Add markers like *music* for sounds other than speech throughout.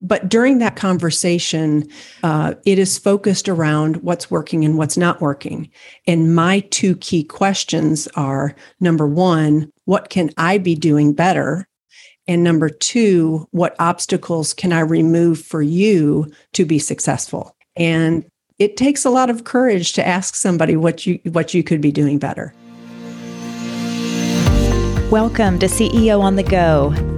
but during that conversation, uh, it is focused around what's working and what's not working. And my two key questions are number one, what can I be doing better? And number two, what obstacles can I remove for you to be successful? And it takes a lot of courage to ask somebody what you what you could be doing better. Welcome to CEO on the Go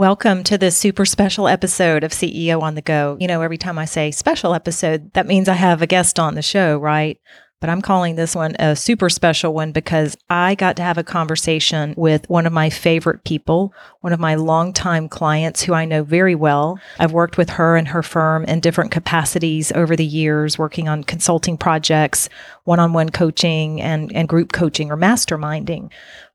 Welcome to this super special episode of CEO on the Go. You know, every time I say special episode, that means I have a guest on the show, right? but I'm calling this one a super special one because I got to have a conversation with one of my favorite people, one of my longtime clients who I know very well. I've worked with her and her firm in different capacities over the years, working on consulting projects, one on one coaching, and, and group coaching or masterminding.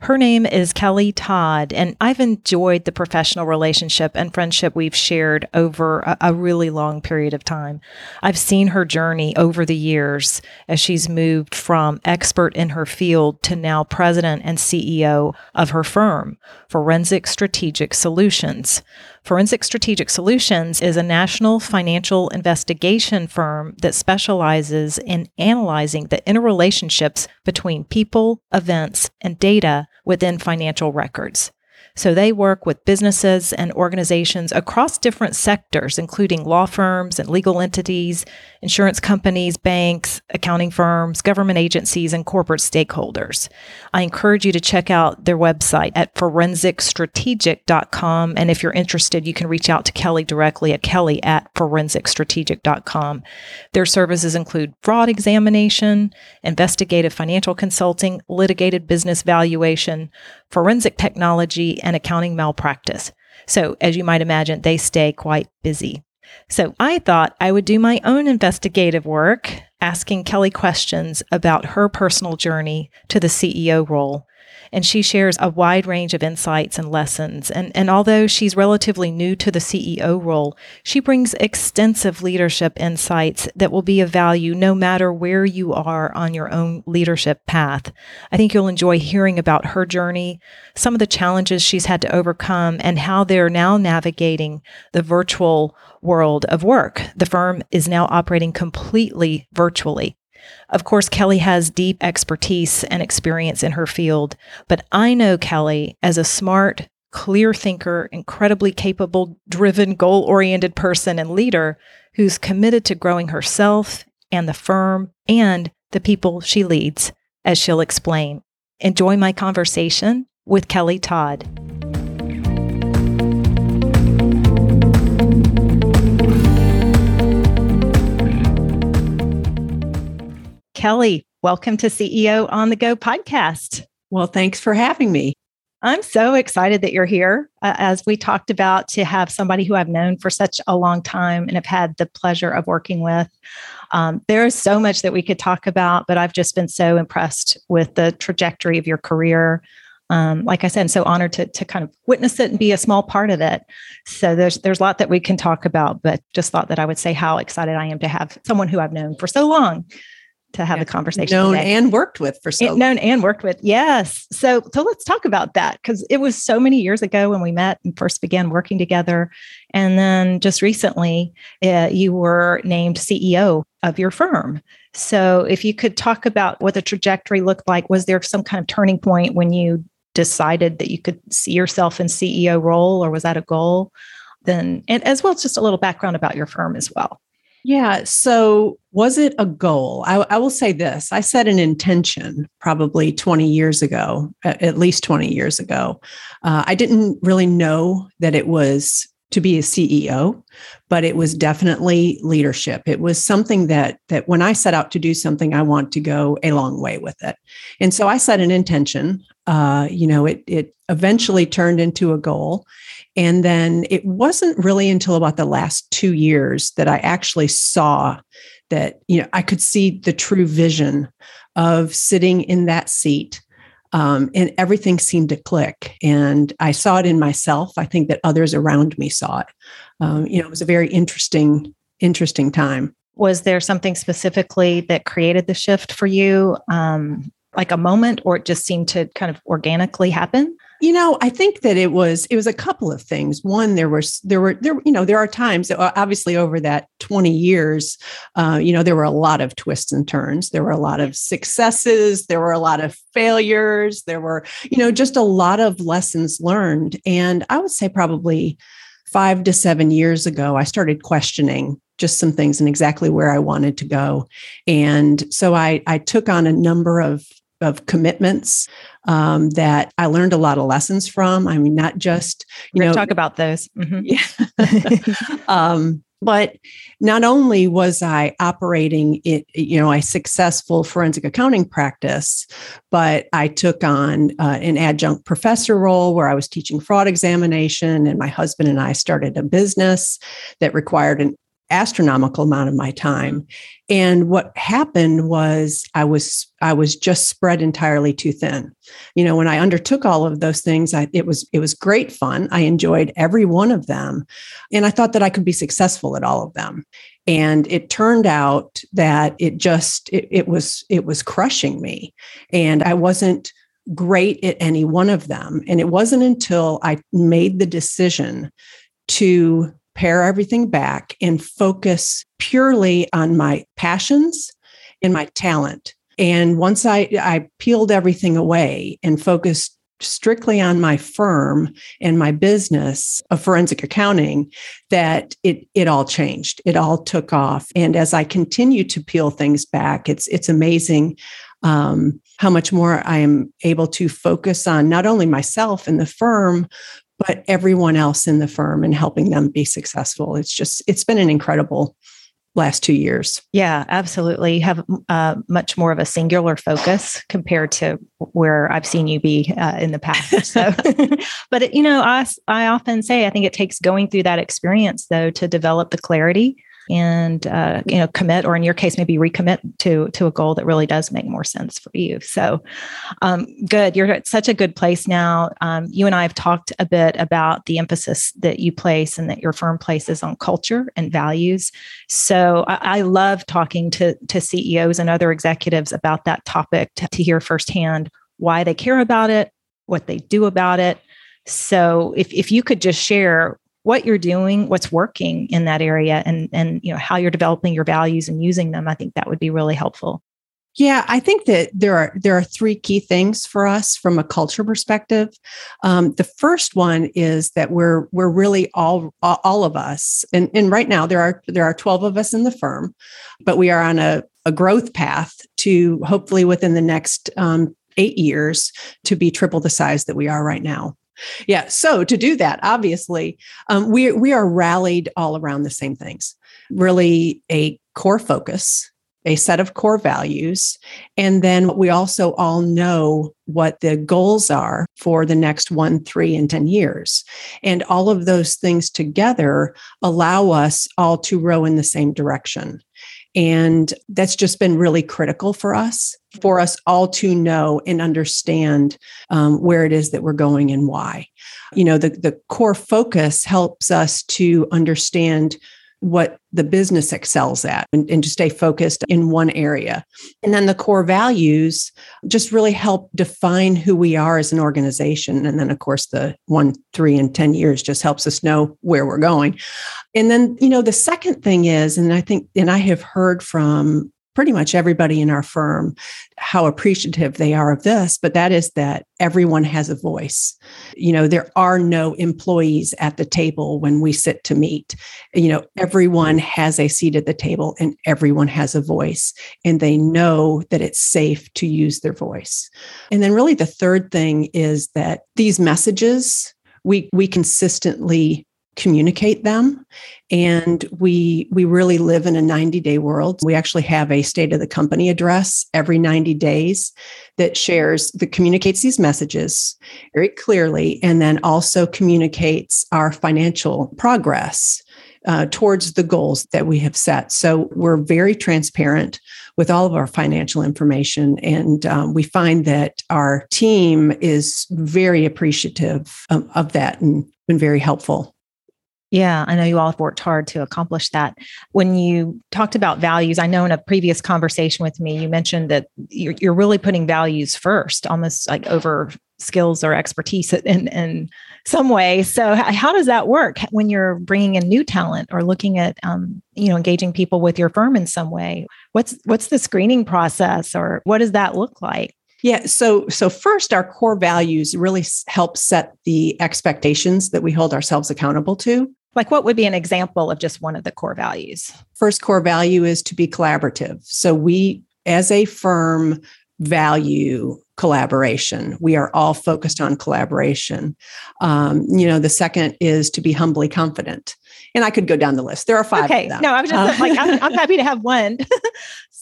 Her name is Kelly Todd, and I've enjoyed the professional relationship and friendship we've shared over a, a really long period of time. I've seen her journey over the years as she's moved from expert in her field to now president and CEO of her firm, Forensic Strategic Solutions. Forensic Strategic Solutions is a national financial investigation firm that specializes in analyzing the interrelationships between people, events, and data within financial records. So they work with businesses and organizations across different sectors, including law firms and legal entities, insurance companies, banks, accounting firms, government agencies, and corporate stakeholders. I encourage you to check out their website at forensicstrategic.com. And if you're interested, you can reach out to Kelly directly at kelly at forensicstrategic.com. Their services include fraud examination, investigative financial consulting, litigated business valuation, forensic technology, and accounting malpractice. So, as you might imagine, they stay quite busy. So, I thought I would do my own investigative work, asking Kelly questions about her personal journey to the CEO role and she shares a wide range of insights and lessons. And, and although she's relatively new to the CEO role, she brings extensive leadership insights that will be of value no matter where you are on your own leadership path. I think you'll enjoy hearing about her journey, some of the challenges she's had to overcome, and how they're now navigating the virtual world of work. The firm is now operating completely virtually. Of course, Kelly has deep expertise and experience in her field, but I know Kelly as a smart, clear thinker, incredibly capable, driven, goal oriented person and leader who's committed to growing herself and the firm and the people she leads, as she'll explain. Enjoy my conversation with Kelly Todd. Kelly, welcome to CEO on the Go podcast. Well, thanks for having me. I'm so excited that you're here. Uh, as we talked about, to have somebody who I've known for such a long time and have had the pleasure of working with. Um, there is so much that we could talk about, but I've just been so impressed with the trajectory of your career. Um, like I said, I'm so honored to, to kind of witness it and be a small part of it. So there's there's a lot that we can talk about, but just thought that I would say how excited I am to have someone who I've known for so long to have yeah, the conversation. Known today. and worked with for so long. known and worked with. Yes. So so let's talk about that because it was so many years ago when we met and first began working together, and then just recently uh, you were named CEO of your firm. So if you could talk about what the trajectory looked like, was there some kind of turning point when you decided that you could see yourself in CEO role, or was that a goal? Then, and as well as just a little background about your firm as well. Yeah. So, was it a goal? I, I, will say this I set an intention probably 20 years ago, at least 20 years ago. Uh, I didn't really know that it was to be a CEO, but it was definitely leadership. It was something that that when I set out to do something, I want to go a long way with it. And so I set an intention. Uh, you know, it it eventually turned into a goal. And then it wasn't really until about the last two years that I actually saw that you know I could see the true vision of sitting in that seat um, and everything seemed to click. And I saw it in myself. I think that others around me saw it. Um, you know, it was a very interesting, interesting time. Was there something specifically that created the shift for you, um, like a moment, or it just seemed to kind of organically happen? You know, I think that it was it was a couple of things. One, there was there were there you know there are times obviously over that twenty years, uh, you know there were a lot of twists and turns. There were a lot of successes. There were a lot of failures. There were you know just a lot of lessons learned. And I would say probably five to seven years ago, I started questioning just some things and exactly where I wanted to go. And so I I took on a number of of commitments um, that I learned a lot of lessons from. I mean, not just you We're know talk about those. Mm-hmm. Yeah. *laughs* um, but not only was I operating it, you know, a successful forensic accounting practice, but I took on uh, an adjunct professor role where I was teaching fraud examination, and my husband and I started a business that required an astronomical amount of my time. And what happened was i was i was just spread entirely too thin. You know when i undertook all of those things I, it was it was great fun. I enjoyed every one of them. And i thought that i could be successful at all of them. And it turned out that it just it, it was it was crushing me. And i wasn't great at any one of them. And it wasn't until i made the decision to pare everything back and focus purely on my passions and my talent. And once I, I peeled everything away and focused strictly on my firm and my business of forensic accounting that it it all changed it all took off and as i continue to peel things back it's it's amazing um, how much more i am able to focus on not only myself and the firm but everyone else in the firm and helping them be successful. It's just, it's been an incredible last two years. Yeah, absolutely. You have uh, much more of a singular focus compared to where I've seen you be uh, in the past. So, *laughs* *laughs* but it, you know, I, I often say I think it takes going through that experience though to develop the clarity and uh, you know commit or in your case maybe recommit to to a goal that really does make more sense for you. So um, good. You're at such a good place now. Um, you and i have talked a bit about the emphasis that you place and that your firm places on culture and values. So i, I love talking to to ceos and other executives about that topic to, to hear firsthand why they care about it what they do about it. So if, if you could just share what you're doing, what's working in that area and and you know how you're developing your values and using them, I think that would be really helpful. Yeah, I think that there are there are three key things for us from a culture perspective. Um, the first one is that we're we're really all all of us, and and right now there are there are twelve of us in the firm, but we are on a a growth path to hopefully within the next um, eight years to be triple the size that we are right now. Yeah. So to do that, obviously, um, we we are rallied all around the same things. Really, a core focus, a set of core values, and then we also all know what the goals are for the next one, three, and ten years, and all of those things together allow us all to row in the same direction. And that's just been really critical for us, for us all to know and understand um, where it is that we're going and why. You know, the, the core focus helps us to understand what the business excels at and, and, to stay focused in one area. And then the core values just really help define who we are as an organization. And then, of course, the one, three, and 10 years just helps us know where we're going. And then, you know, the second thing is, and I think, and I have heard from pretty much everybody in our firm how appreciative they are of this but that is that everyone has a voice. You know there are no employees at the table when we sit to meet. You know everyone has a seat at the table and everyone has a voice and they know that it's safe to use their voice. And then really the third thing is that these messages we we consistently communicate them and we we really live in a 90 day world we actually have a state of the company address every 90 days that shares that communicates these messages very clearly and then also communicates our financial progress uh, towards the goals that we have set. So we're very transparent with all of our financial information. And um, we find that our team is very appreciative of, of that and been very helpful. Yeah, I know you all have worked hard to accomplish that. When you talked about values, I know in a previous conversation with me, you mentioned that you're, you're really putting values first, almost like over skills or expertise *laughs* in, in some way. So, how does that work when you're bringing in new talent or looking at, um, you know, engaging people with your firm in some way? What's what's the screening process, or what does that look like? Yeah. So, so first, our core values really help set the expectations that we hold ourselves accountable to. Like, what would be an example of just one of the core values? First core value is to be collaborative. So, we as a firm value collaboration. We are all focused on collaboration. Um, you know, the second is to be humbly confident. And I could go down the list. There are five. Okay. No, I was just uh, like, I'm, I'm *laughs* happy to have one.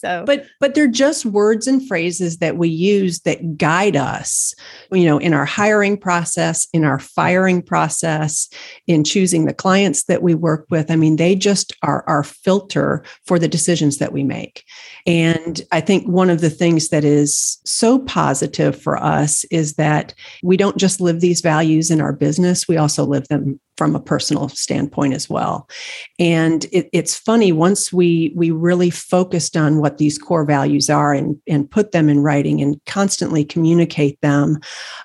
So, but but they're just words and phrases that we use that guide us, you know, in our hiring process, in our firing process, in choosing the clients that we work with. I mean, they just are our filter for the decisions that we make. And I think one of the things that is so positive for us is that we don't just live these values in our business, we also live them from a personal standpoint as well. And it, it's funny once we we really focused on what these core values are and and put them in writing and constantly communicate them,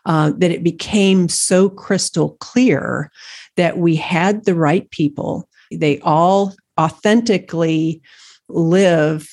uh, that it became so crystal clear that we had the right people. They all authentically live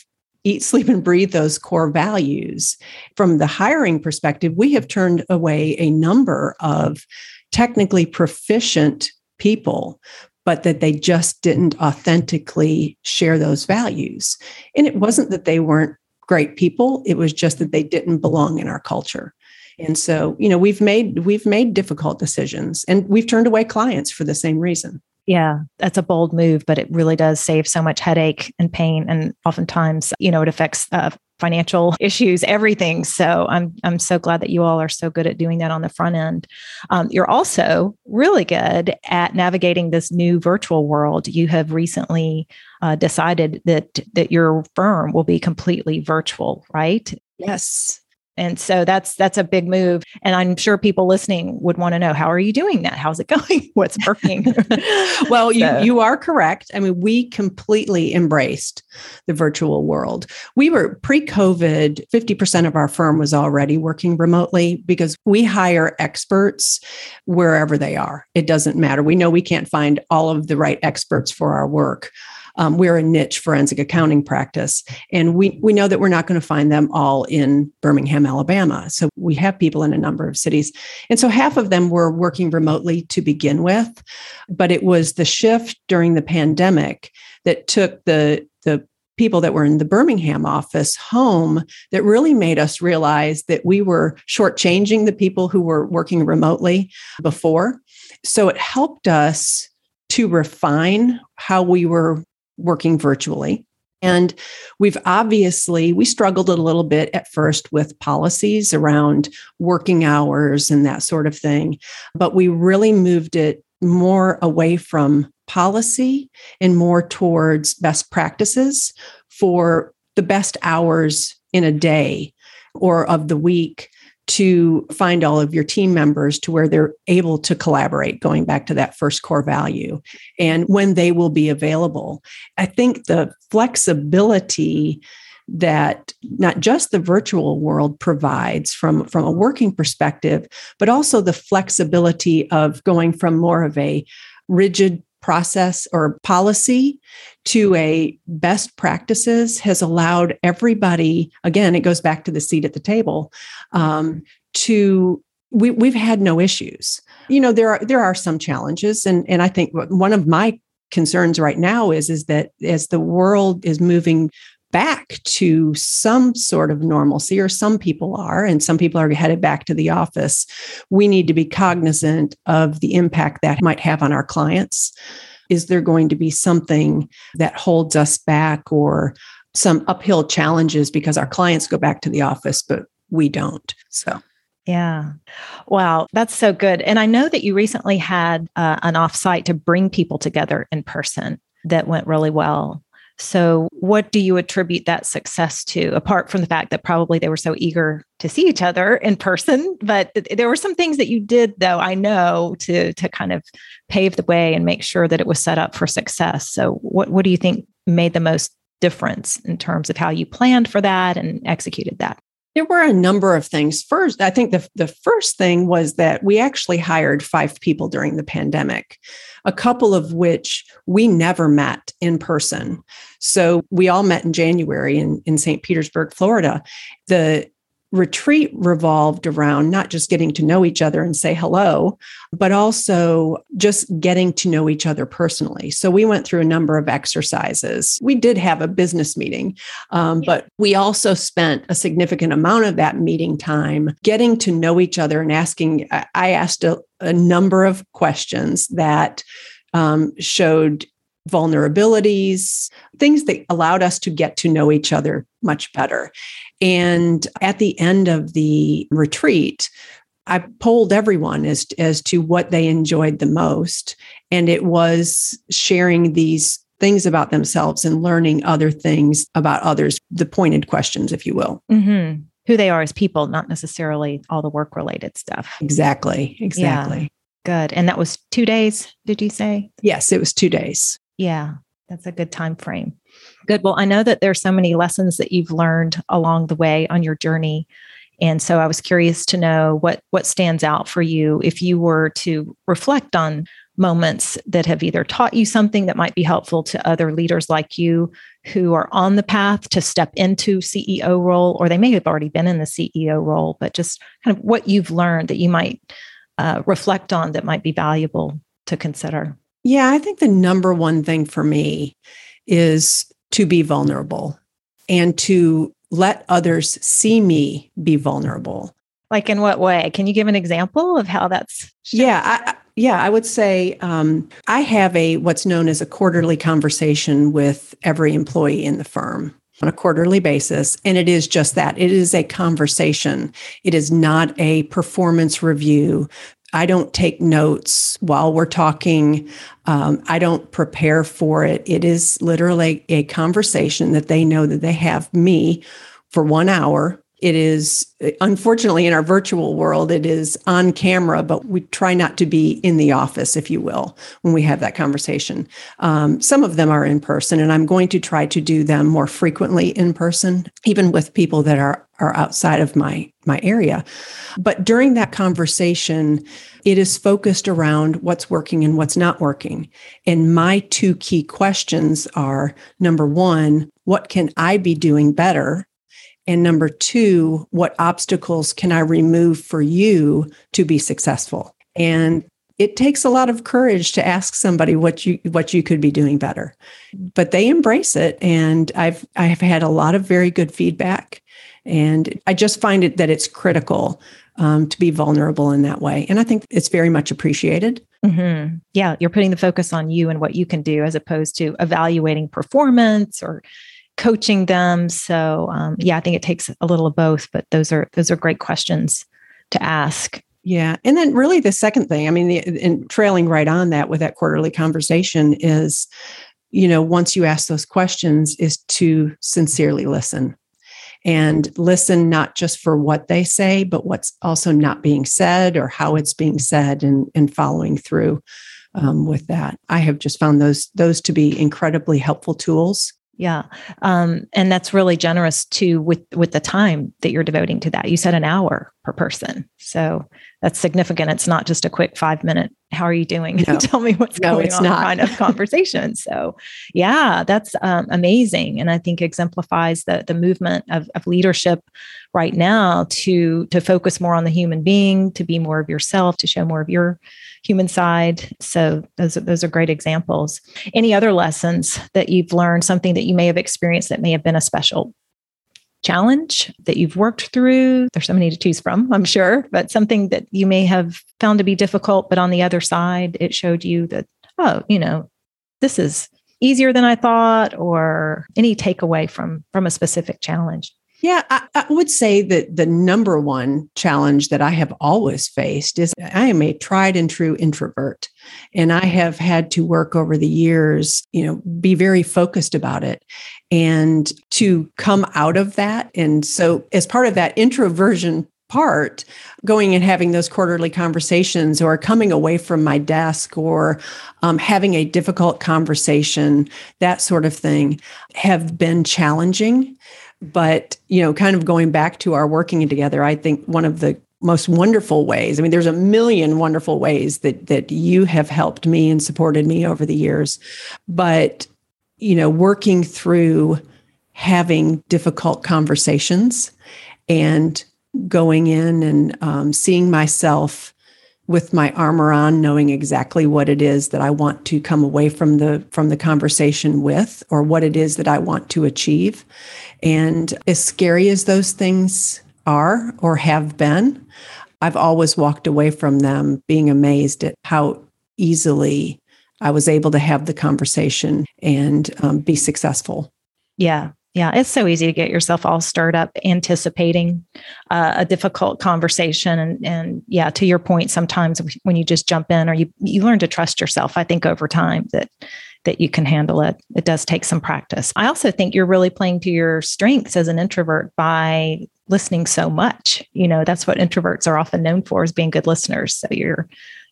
eat, sleep, and breathe those core values. From the hiring perspective, we have turned away a number of technically proficient people, but that they just didn't authentically share those values. And it wasn't that they weren't great people, it was just that they didn't belong in our culture. And so, you know, we've made we've made difficult decisions and we've turned away clients for the same reason. Yeah, that's a bold move, but it really does save so much headache and pain. And oftentimes, you know, it affects uh, financial issues, everything. So I'm I'm so glad that you all are so good at doing that on the front end. Um, you're also really good at navigating this new virtual world. You have recently uh, decided that that your firm will be completely virtual, right? Yes. And so that's that's a big move. And I'm sure people listening would want to know how are you doing that? How's it *laughs* going? What's working? *laughs* well, so. you you are correct. I mean, we completely embraced the virtual world. We were pre-COVID, 50% of our firm was already working remotely because we hire experts wherever they are. It doesn't matter. We know we can't find all of the right experts for our work um, we're a niche forensic accounting practice, and we we know that we're not going to find them all in Birmingham, Alabama. So we have people in a number of cities, and so half of them were working remotely to begin with, but it was the shift during the pandemic that took the the people that were in the Birmingham office home that really made us realize that we were shortchanging the people who were working remotely before. So it helped us to refine how we were working virtually. And we've obviously we struggled a little bit at first with policies around working hours and that sort of thing, but we really moved it more away from policy and more towards best practices for the best hours in a day or of the week to find all of your team members to where they're able to collaborate, going back to that first core value, and when they will be available. I think the flexibility that not just the virtual world provides from, from a working perspective, but also the flexibility of going from more of a rigid process or policy to a best practices has allowed everybody again it goes back to the seat at the table um, to we, we've had no issues. You know there are there are some challenges and and i think one of my concerns right now is is that as the world is moving back to some sort of normalcy, or some people are, and some people are headed back to the office, we need to be cognizant of the impact that might have on our clients. Is there going to be something that holds us back or some uphill challenges because our clients go back to the office, but we don't? So. Yeah. Wow. That's so good. And I know that you recently had uh, an offsite to bring people together in person. that went really well. So, what do you attribute that success to, apart from the fact that probably they were so eager to see each other in person? But there were some things that you did, though, I know, to, to kind of pave the way and make sure that it was set up for success. So, what, what do you think made the most difference in terms of how you planned for that and executed that? There were a number of things. First, I think the, the first thing was that we actually hired five people during the pandemic, a couple of which we never met in person. So we all met in January in, in St. Petersburg, Florida. The retreat revolved around not just getting to know each other and say hello, but also just getting to know each other personally. So we went through a number of exercises. We did have a business meeting, um, but we also spent a significant amount of that meeting time getting to know each other and asking. I asked a, a number of questions that um, showed vulnerabilities, things that allowed us to get to know each other much better. And at the end of the retreat, I polled everyone as, as to what they enjoyed the most. And it was sharing these things about themselves and learning other things about others, the pointed questions, if you will. Mm-hmm. Who they are as people, not necessarily all the work related stuff. Exactly. Exactly. Yeah. Good. And that was two days, did you say? Yes, it was two days. Yeah, that's a good time frame. Good. Well, I know that there's so many lessons that you've learned along the way on your journey. And so I was curious to know what what stands out for you if you were to reflect on moments that have either taught you something that might be helpful to other leaders like you who are on the path to step into CEO role or they may have already been in the CEO role but just kind of what you've learned that you might uh, reflect on that might be valuable to consider. Yeah, I think the number one thing for me is to be vulnerable and to let others see me be vulnerable. Like in what way? Can you give an example of how that's? Yeah, I, yeah, I would say um, I have a what's known as a quarterly conversation with every employee in the firm on a quarterly basis. And it is just that it is a conversation. It is not a performance review. I don't take notes while we're talking. Um, I don't prepare for it. It is literally a conversation that they know that they have me for one hour. It is, unfortunately, in our virtual world, it is on camera, but we try not to be in the office, if you will, when we have that conversation. Um, some of them are in person, and I'm going to try to do them more frequently in person, even with people that are are outside of my my area but during that conversation it is focused around what's working and what's not working and my two key questions are number 1 what can i be doing better and number 2 what obstacles can i remove for you to be successful and it takes a lot of courage to ask somebody what you what you could be doing better but they embrace it and i've i've had a lot of very good feedback and I just find it that it's critical um, to be vulnerable in that way. And I think it's very much appreciated. Mm-hmm. Yeah, you're putting the focus on you and what you can do as opposed to evaluating performance or coaching them. So um, yeah, I think it takes a little of both, but those are those are great questions to ask. Yeah, and then really the second thing, I mean, the, and trailing right on that with that quarterly conversation is, you know, once you ask those questions, is to sincerely listen and listen not just for what they say, but what's also not being said or how it's being said and, and following through um, with that. I have just found those those to be incredibly helpful tools. Yeah, um, and that's really generous too with with the time that you're devoting to that. You said an hour per person, so that's significant. It's not just a quick five minute how are you doing? *laughs* No. Tell me what's no, going on not. kind of conversation. so yeah, that's um, amazing. And I think exemplifies the, the movement of, of leadership right now to, to focus more on the human being, to be more of yourself, to show more of your human side. So those are, those are great examples. Any other lessons that you've learned, something that you may have experienced that may have been a special challenge that you've worked through? There's so many to choose from, I'm sure, but something that you may have found to be difficult, but on the other side, it showed you that, oh, you know, this is easier than I thought, or any takeaway from from a specific challenge. Yeah, I, I, would say that the number one challenge that I have always faced is I am a tried and true introvert. And I have had to work over the years, you know, be very focused about it and to come out of that. And so, as part of that introversion part, going and having those quarterly conversations or coming away from my desk or um, having a difficult conversation, that sort of thing, have been challenging. But, you know, kind of going back to our working together, I think one of the most wonderful ways. I mean, there's a million wonderful ways that that you have helped me and supported me over the years. But, you know, working through having difficult conversations and going in and um, seeing myself with my armor on knowing exactly what it is that i want to come away from the from the conversation with or what it is that i want to achieve. And as scary as those things are or have been i've always walked away from them being amazed at how easily i was able to have the conversation and um, be successful. Yeah yeah, it's so easy to get yourself all stirred up anticipating uh, a difficult conversation, and and yeah, to your point, sometimes when you just jump in or you you learn to trust yourself, I think over time that that you can handle it. It does take some practice. I also think you're really playing to your strengths as an introvert by listening so much. You know, that's what introverts are often known for is being good listeners. So you're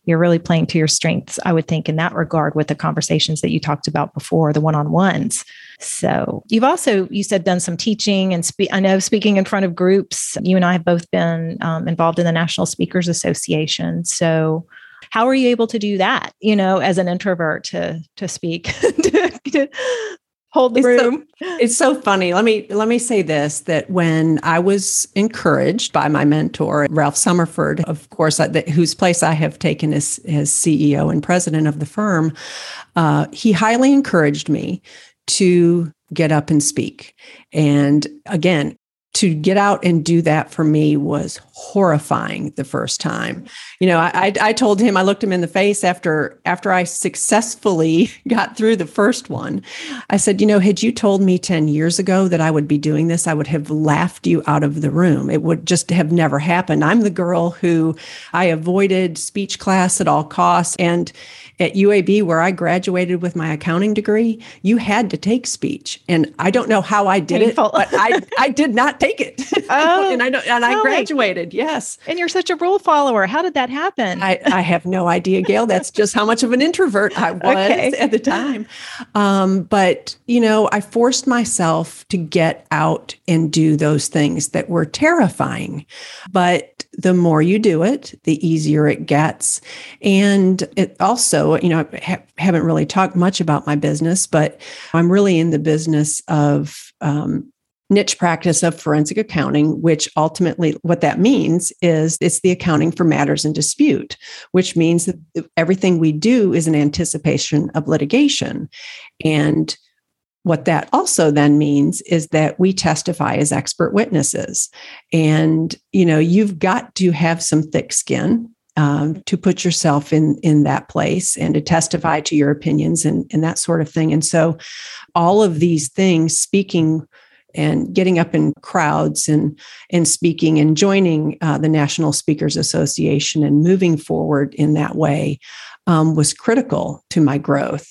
you're really playing to your strengths, I would think, in that regard with the conversations that you talked about before, the one on ones. So you've also, you said, done some teaching and speak. I know speaking in front of groups. You and I have both been um, involved in the National Speakers Association. So how are you able to do that? You know, as an introvert to to speak, *laughs* hold the it's room. So, *laughs* it's so funny. Let me let me say this that when I was encouraged by my mentor Ralph Summerford, of course, I, whose place I have taken as as CEO and president of the firm, uh, he highly encouraged me to get up and speak. And again, to get out and do that for me was horrifying the first time. You know, I, I told him, I looked him in the face after after I successfully *laughs* got through the first one. I said, you know, had you told me 10 years ago that I would be doing this, I would have laughed you out of the room. It would just have never happened. I'm the girl who I avoided speech class at all costs. And at UAB, where I graduated with my accounting degree, you had to take speech. And I don't know how I did Painful. it, but I, I did not take it. *laughs* Oh, and I don't, and I graduated. Yes. And you're such a rule follower. How did that happen? I, I have no idea, Gayle. That's just how much of an introvert I *laughs* was okay. at the time. Um, but, you know, I forced myself to get out and do those things that were terrifying. But the more you do it, the easier it gets. And it also, you know, I ha- haven't really talked much about my business, but I'm really in the business of um, niche practice of forensic accounting, which ultimately what that means is it's the accounting for matters in dispute, which means that everything we do is an anticipation of litigation. And what that also then means is that we testify as expert witnesses. And, you know, you've got to have some thick skin um, to put yourself in in that place and to testify to your opinions and, and that sort of thing. And so all of these things, speaking and getting up in crowds and and speaking and joining uh, the National Speakers Association and moving forward in that way um, was critical to my growth.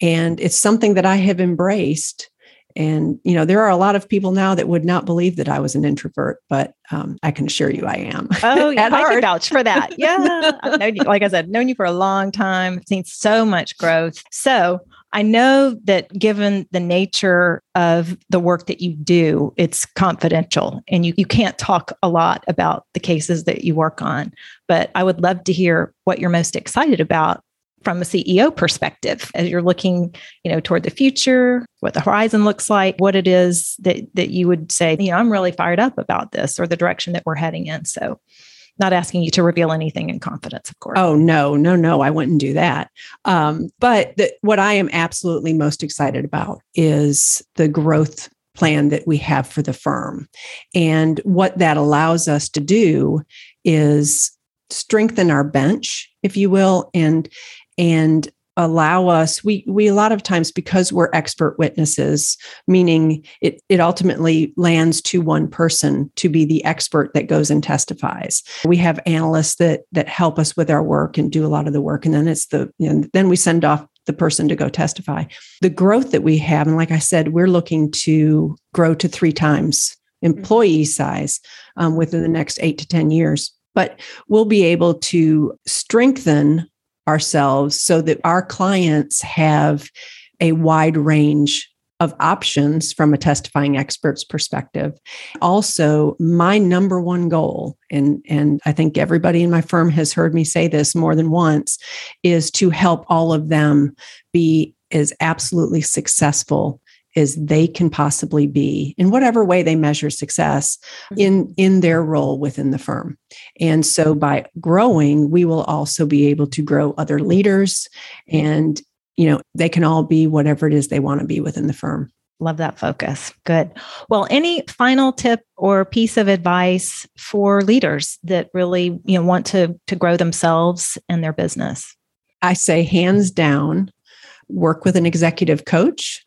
And it's something that I have embraced. And, you know, there are a lot of people now that would not believe that I was an introvert, but um, I can assure you I am. Oh, yeah. *laughs* I can vouch for that. Yeah. you, like I said, known you for a long time, seen so much growth. So I know that given the nature of the work that you do, it's confidential and you, you can't talk a lot about the cases that you work on. But I would love to hear what you're most excited about from a CEO perspective as you're looking, you know, toward the future, what the horizon looks like, what it is that that you would say, you know, I'm really fired up about this or the direction that we're heading in. So not asking you to reveal anything in confidence, of course. Oh no, no, no, I wouldn't do that. Um, but the, what I am absolutely most excited about is the growth plan that we have for the firm, and what that allows us to do is strengthen our bench, if you will, and and allow us we we a lot of times because we're expert witnesses meaning it it ultimately lands to one person to be the expert that goes and testifies. We have analysts that that help us with our work and do a lot of the work and then it's the and then we send off the person to go testify. The growth that we have and like i said we're looking to grow to three times employee size um, within the next eight to ten years. But we'll be able to strengthen ourselves so that our clients have a wide range of options from a testifying expert's perspective. Also, my number one goal, and, and I think everybody in my firm has heard me say this more than once, is to help all of them be as absolutely successful as they can possibly be in whatever way they measure success mm-hmm. in in their role within the firm. And so by growing we will also be able to grow other leaders and you know they can all be whatever it is they want to be within the firm. Love that focus. Good. Well any final tip or piece of advice for leaders that really you know want to to grow themselves and their business? I say hands down work with an executive coach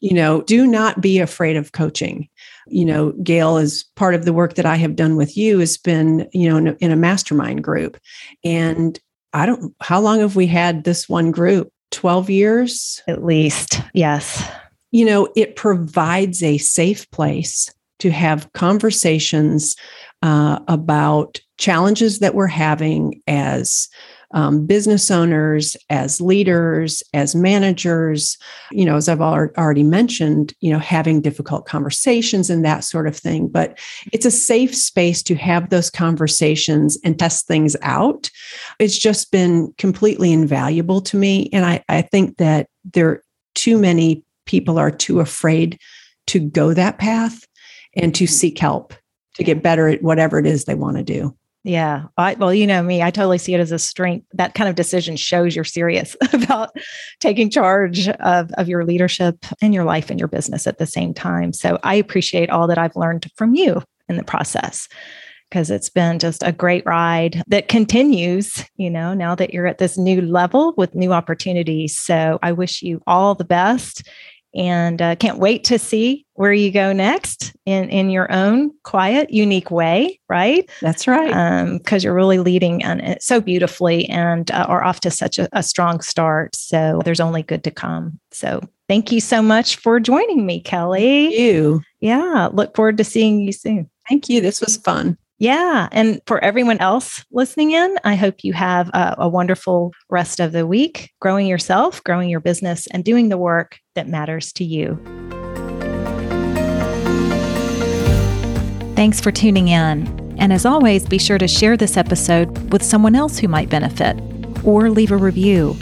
you know, do not be afraid of coaching. You know, Gayle, is part of the work that I have done with you, has been, you know, in a, in a mastermind group. And I don't, how long have we had this one group? 12 years? At least, yes. You know, it provides a safe place to have conversations uh, about challenges that we're having as um, business owners, as leaders, as managers, you know, as I've already mentioned, you know, having difficult conversations and that sort of thing. But it's a safe space to have those conversations and test things out. It's just been completely invaluable to me. And I, I think that there too many people are too afraid to go that path and to seek help to get better at whatever it is they want to do. Yeah. I, well, you know me, I totally see it as a strength. That kind of decision shows you're serious *laughs* about taking charge of, of your leadership and your life and your business at the same time. So I appreciate all that I've learned from you in the process because it's been just a great ride that continues, you know, now that you're at this new level with new opportunities. So I wish you all the best and uh, can't wait to see where you go next in in your own quiet unique way right? That's right. Because um, you're really leading and it so beautifully and uh, are off to such a, a strong start. So there's only good to come. So thank you so much for joining me kelly. Thank you. Yeah look forward to seeing you soon. Thank you. This was fun yeah. And for everyone else listening in, I hope you have a, a, wonderful rest of the week, growing yourself, growing your business, and doing the work that matters to you. Thanks for tuning in. And as always, be sure to share this episode with someone else who might benefit or leave a review.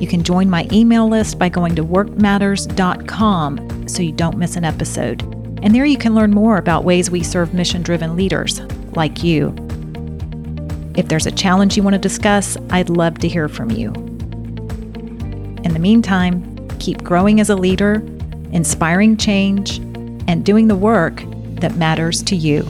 You can join my email list by going to workmatters.com so you don't miss an episode. And there you can learn more about ways we serve mission driven leaders like you. If there's a challenge you want to discuss, I'd love to hear from you. In the meantime, keep growing as a leader, inspiring change, and doing the work that matters to you.